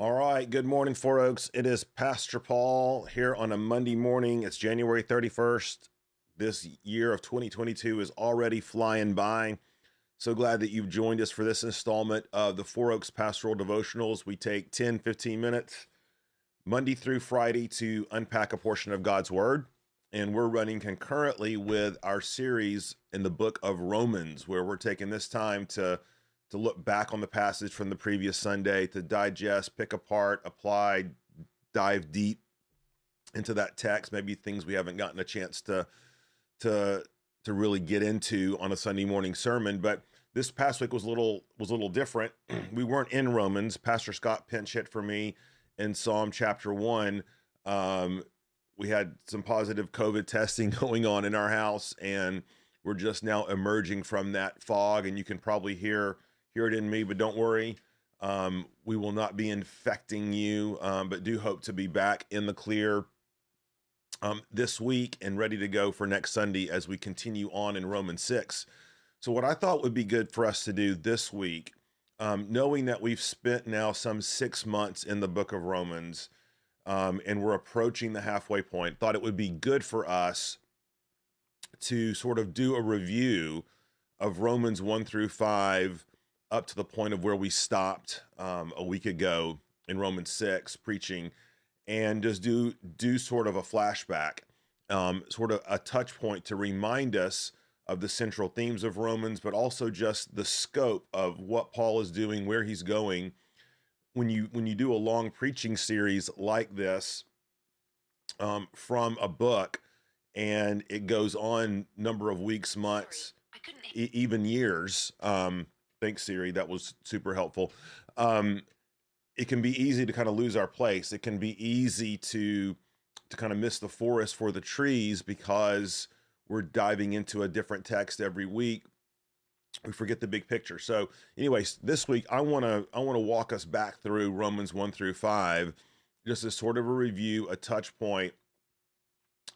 All right. Good morning, Four Oaks. It is Pastor Paul here on a Monday morning. It's January 31st. This year of 2022 is already flying by. So glad that you've joined us for this installment of the Four Oaks Pastoral Devotionals. We take 10, 15 minutes Monday through Friday to unpack a portion of God's Word. And we're running concurrently with our series in the book of Romans, where we're taking this time to to look back on the passage from the previous Sunday, to digest, pick apart, apply, dive deep into that text, maybe things we haven't gotten a chance to to to really get into on a Sunday morning sermon. But this past week was a little was a little different. we weren't in Romans. Pastor Scott pinch hit for me in Psalm chapter one. Um, we had some positive COVID testing going on in our house, and we're just now emerging from that fog. And you can probably hear hear it in me, but don't worry. Um, we will not be infecting you, um, but do hope to be back in the clear um, this week and ready to go for next Sunday as we continue on in Romans 6. So, what I thought would be good for us to do this week, um, knowing that we've spent now some six months in the book of Romans um, and we're approaching the halfway point, thought it would be good for us to sort of do a review of Romans 1 through 5 up to the point of where we stopped um, a week ago in Romans 6 preaching and just do do sort of a flashback um, sort of a touch point to remind us of the central themes of Romans but also just the scope of what Paul is doing where he's going. When you when you do a long preaching series like this um, from a book and it goes on number of weeks months e- even years um, Thanks, Siri. That was super helpful. Um, it can be easy to kind of lose our place. It can be easy to to kind of miss the forest for the trees because we're diving into a different text every week. We forget the big picture. So, anyways, this week I want to I want to walk us back through Romans 1 through 5 just as sort of a review, a touch point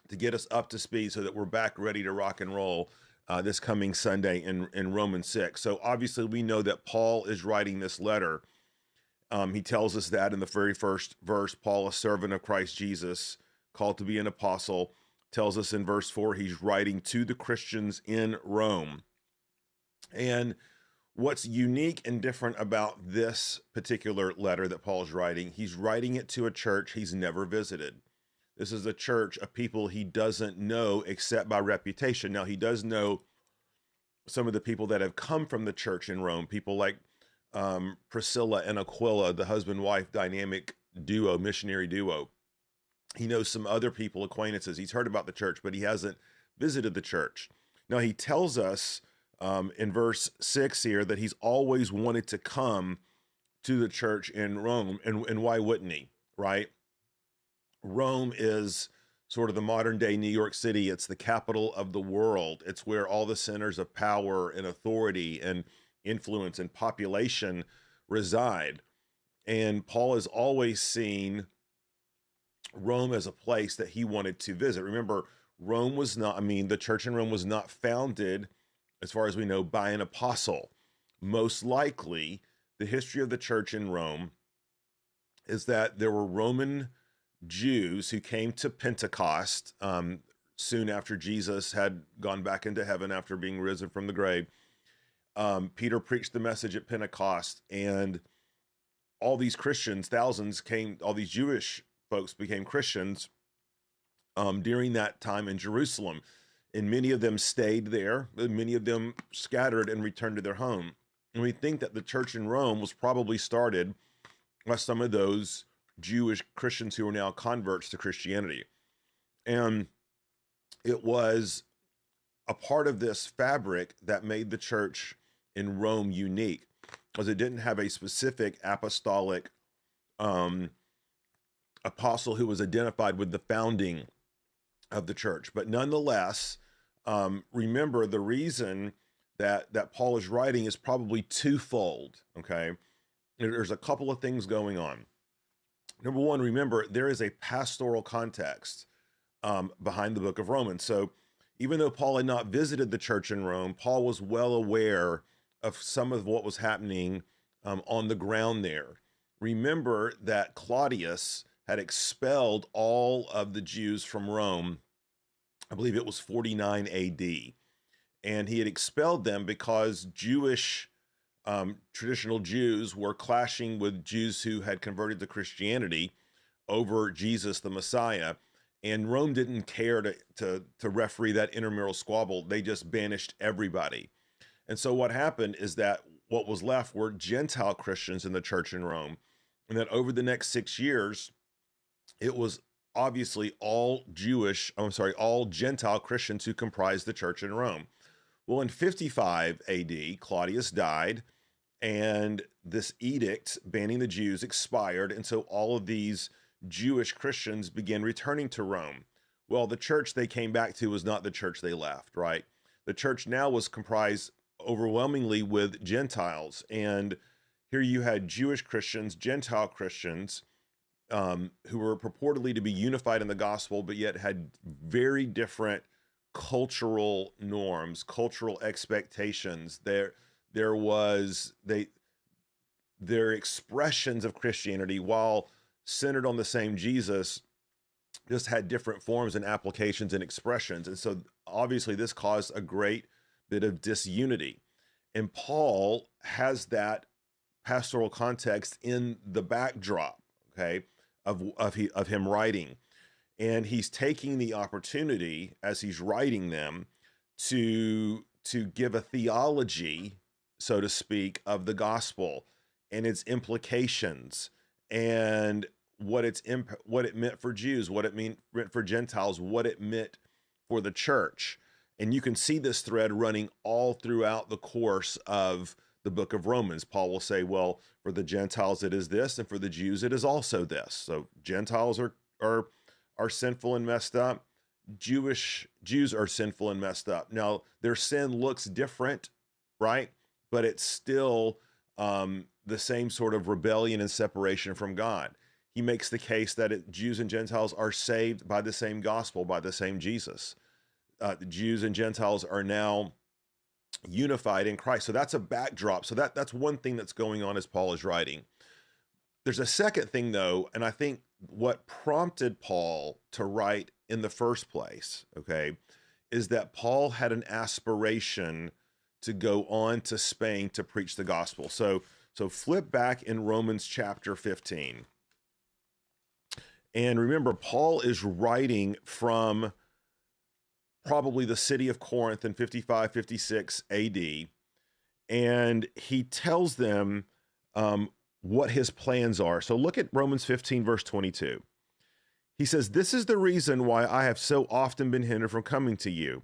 to get us up to speed so that we're back ready to rock and roll uh, this coming Sunday in, in Romans 6. So obviously, we know that Paul is writing this letter. Um, he tells us that in the very first verse Paul, a servant of Christ Jesus, called to be an apostle, tells us in verse 4 he's writing to the Christians in Rome. And what's unique and different about this particular letter that Paul's writing, he's writing it to a church he's never visited. This is a church of people he doesn't know except by reputation. Now, he does know some of the people that have come from the church in Rome, people like um, Priscilla and Aquila, the husband wife dynamic duo, missionary duo. He knows some other people, acquaintances. He's heard about the church, but he hasn't visited the church. Now, he tells us um, in verse six here that he's always wanted to come to the church in Rome. And, and why wouldn't he? Right? Rome is sort of the modern day New York City. It's the capital of the world. It's where all the centers of power and authority and influence and population reside. And Paul has always seen Rome as a place that he wanted to visit. Remember, Rome was not, I mean, the church in Rome was not founded, as far as we know, by an apostle. Most likely, the history of the church in Rome is that there were Roman Jews who came to Pentecost um, soon after Jesus had gone back into heaven after being risen from the grave. Um, Peter preached the message at Pentecost, and all these Christians, thousands came, all these Jewish folks became Christians um, during that time in Jerusalem. And many of them stayed there, many of them scattered and returned to their home. And we think that the church in Rome was probably started by some of those Jewish Christians who are now converts to Christianity. And it was a part of this fabric that made the church in Rome unique, because it didn't have a specific apostolic um, apostle who was identified with the founding of the church. But nonetheless, um, remember the reason that that Paul is writing is probably twofold. Okay, there's a couple of things going on. Number one, remember there is a pastoral context um, behind the book of Romans. So even though Paul had not visited the church in Rome, Paul was well aware of some of what was happening um, on the ground there. remember that Claudius had expelled all of the Jews from Rome. I believe it was 49 AD. And he had expelled them because Jewish, um, traditional Jews were clashing with Jews who had converted to Christianity over Jesus the Messiah. And Rome didn't care to, to, to referee that intramural squabble. They just banished everybody. And so what happened is that what was left were Gentile Christians in the church in Rome. And that over the next six years, it was obviously all Jewish, I'm sorry, all Gentile Christians who comprised the church in Rome. Well, in 55 AD, Claudius died, and this edict banning the Jews expired. And so all of these Jewish Christians began returning to Rome. Well, the church they came back to was not the church they left, right? The church now was comprised overwhelmingly with Gentiles. And here you had Jewish Christians, Gentile Christians, um, who were purportedly to be unified in the gospel, but yet had very different cultural norms, cultural expectations. There, there was they their expressions of Christianity, while centered on the same Jesus, just had different forms and applications and expressions. And so obviously this caused a great bit of disunity. And Paul has that pastoral context in the backdrop, okay, of of he of him writing. And he's taking the opportunity as he's writing them to to give a theology, so to speak, of the gospel and its implications and what it's imp- what it meant for Jews, what it meant for Gentiles, what it meant for the church. And you can see this thread running all throughout the course of the book of Romans. Paul will say, well, for the Gentiles it is this, and for the Jews it is also this. So Gentiles are are are sinful and messed up. Jewish Jews are sinful and messed up. Now their sin looks different, right? But it's still um, the same sort of rebellion and separation from God. He makes the case that it, Jews and Gentiles are saved by the same gospel, by the same Jesus uh, the Jews and Gentiles are now unified in Christ. So that's a backdrop. So that that's one thing that's going on as Paul is writing. There's a second thing though, and I think what prompted Paul to write in the first place, okay, is that Paul had an aspiration to go on to Spain to preach the gospel. So so flip back in Romans chapter 15. And remember Paul is writing from probably the city of Corinth in 55, 56 AD. And he tells them um, what his plans are. So look at Romans 15, verse 22. He says, This is the reason why I have so often been hindered from coming to you.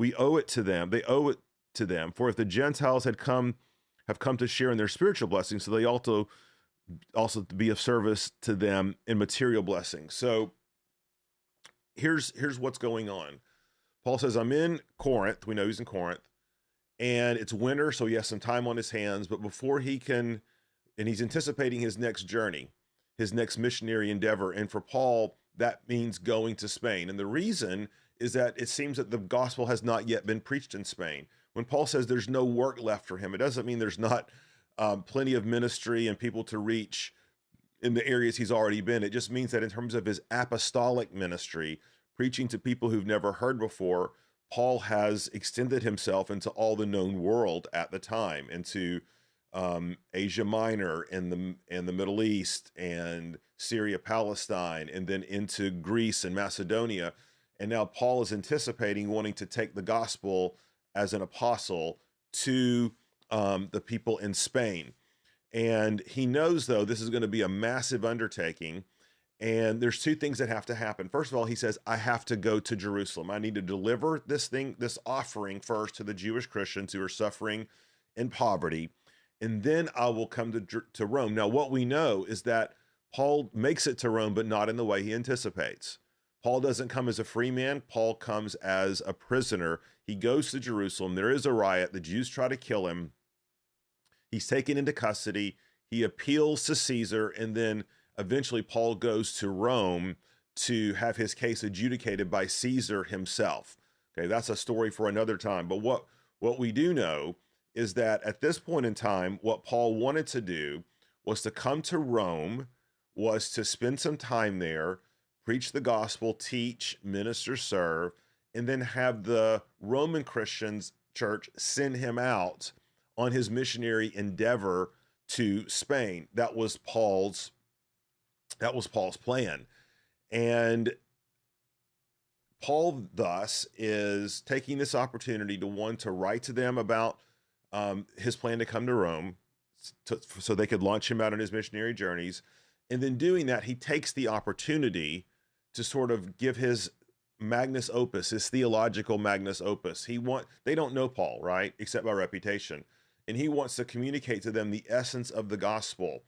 we owe it to them. They owe it to them. For if the Gentiles had come have come to share in their spiritual blessings, so they also also be of service to them in material blessings. So here's here's what's going on. Paul says, I'm in Corinth. We know he's in Corinth, and it's winter, so he has some time on his hands. But before he can, and he's anticipating his next journey, his next missionary endeavor. And for Paul, that means going to Spain. And the reason is that it seems that the gospel has not yet been preached in Spain. When Paul says there's no work left for him, it doesn't mean there's not um, plenty of ministry and people to reach in the areas he's already been. It just means that in terms of his apostolic ministry, preaching to people who've never heard before, Paul has extended himself into all the known world at the time, into um, Asia Minor and the and the Middle East and Syria, Palestine, and then into Greece and Macedonia. And now Paul is anticipating wanting to take the gospel as an apostle to um, the people in Spain. And he knows, though, this is going to be a massive undertaking. And there's two things that have to happen. First of all, he says, I have to go to Jerusalem. I need to deliver this thing, this offering first to the Jewish Christians who are suffering in poverty. And then I will come to, to Rome. Now, what we know is that Paul makes it to Rome, but not in the way he anticipates. Paul doesn't come as a free man. Paul comes as a prisoner. He goes to Jerusalem. There is a riot. The Jews try to kill him. He's taken into custody. He appeals to Caesar. And then eventually, Paul goes to Rome to have his case adjudicated by Caesar himself. Okay, that's a story for another time. But what, what we do know is that at this point in time, what Paul wanted to do was to come to Rome, was to spend some time there preach the gospel, teach, minister, serve, and then have the Roman Christians church send him out on his missionary endeavor to Spain. That was Paul's that was Paul's plan. And Paul thus is taking this opportunity to one to write to them about um, his plan to come to Rome to, so they could launch him out on his missionary journeys. And then doing that, he takes the opportunity to sort of give his magnus opus, his theological magnus opus. He want they don't know Paul, right, except by reputation, and he wants to communicate to them the essence of the gospel.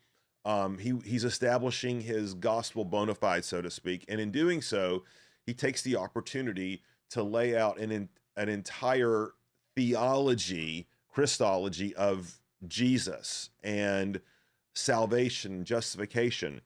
Um, he he's establishing his gospel bona fide, so to speak, and in doing so, he takes the opportunity to lay out an an entire theology, Christology of Jesus and salvation, justification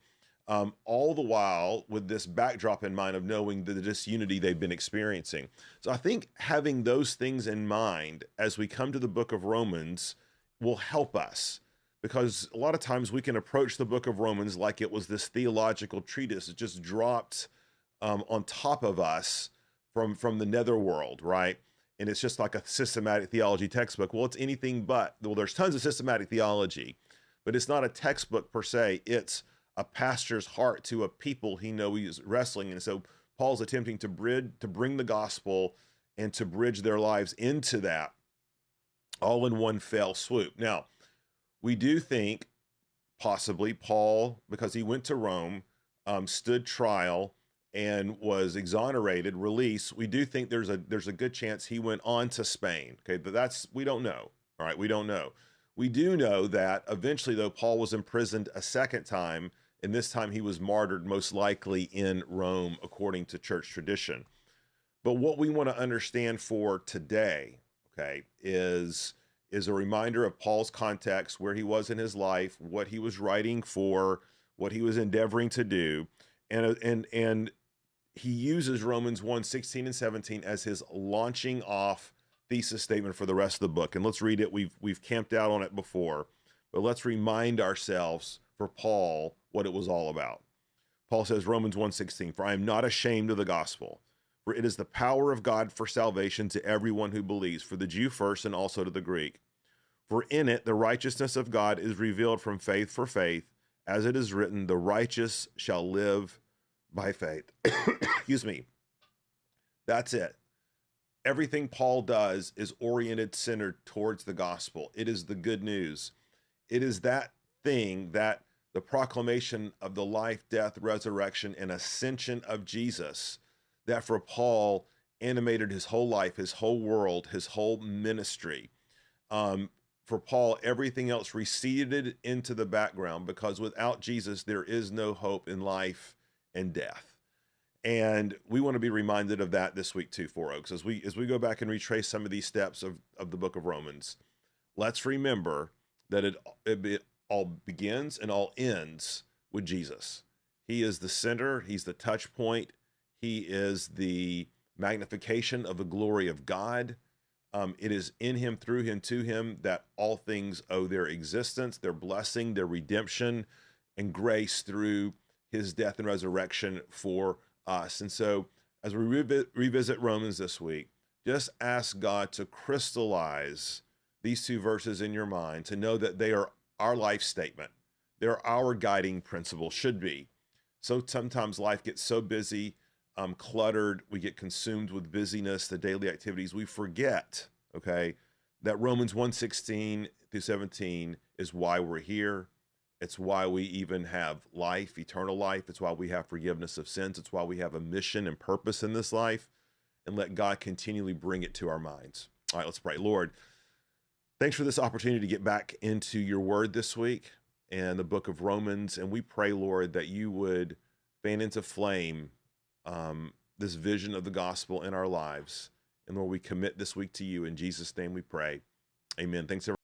um, all the while with this backdrop in mind of knowing the disunity they've been experiencing. So I think having those things in mind as we come to the book of Romans will help us because a lot of times we can approach the book of Romans like it was this theological treatise. It just dropped um, on top of us from from the netherworld, right? And it's just like a systematic theology textbook. Well, it's anything but. Well, there's tons of systematic theology, but it's not a textbook per se. It's a pastor's heart to a people he know he's wrestling. And so Paul's attempting to bridge to bring the gospel and to bridge their lives into that all in one fell swoop. Now, we do think possibly Paul, because he went to Rome, um, stood trial and was exonerated, released. We do think there's a there's a good chance he went on to Spain. Okay, but that's we don't know. All right, we don't know. We do know that eventually, though, Paul was imprisoned a second time and this time he was martyred most likely in Rome, according to church tradition. But what we want to understand for today, okay, is is a reminder of Paul's context, where he was in his life, what he was writing for, what he was endeavoring to do, and and and he uses Romans 1, 16 and 17 as his launching off thesis statement for the rest of the book. And let's read it. We've we've camped out on it before, but let's remind ourselves for Paul what it was all about. Paul says Romans 1:16, "For I am not ashamed of the gospel, for it is the power of God for salvation to everyone who believes, for the Jew first and also to the Greek. For in it the righteousness of God is revealed from faith for faith, as it is written, the righteous shall live by faith." Excuse me. That's it. Everything Paul does is oriented centered towards the gospel. It is the good news. It is that thing that the proclamation of the life, death, resurrection, and ascension of Jesus that for Paul animated his whole life, his whole world, his whole ministry. Um, for Paul, everything else receded into the background because without Jesus, there is no hope in life and death. And we want to be reminded of that this week too, Four Oaks, as we as we go back and retrace some of these steps of, of the book of Romans. Let's remember that it, it all begins and all ends with Jesus. He is the center, he's the touch point, he is the magnification of the glory of God. Um, it is in him, through him, to him that all things owe their existence, their blessing, their redemption, and grace through his death and resurrection for us. And so, as we revi- revisit Romans this week, just ask God to crystallize these two verses in your mind to know that they are our life statement. They're our guiding principle, should be. So sometimes life gets so busy, um, cluttered, we get consumed with busyness, the daily activities, we forget, okay, that Romans 1:16 through 17 is why we're here. It's why we even have life, eternal life. It's why we have forgiveness of sins. It's why we have a mission and purpose in this life. And let God continually bring it to our minds. All right, let's pray. Lord, Thanks for this opportunity to get back into your word this week. and the book of Romans. And we pray, Lord, that you would fan into flame um, this vision of the gospel in our lives. And Lord, we commit this week to you. In Jesus' name we pray. Amen. Thanks, everyone.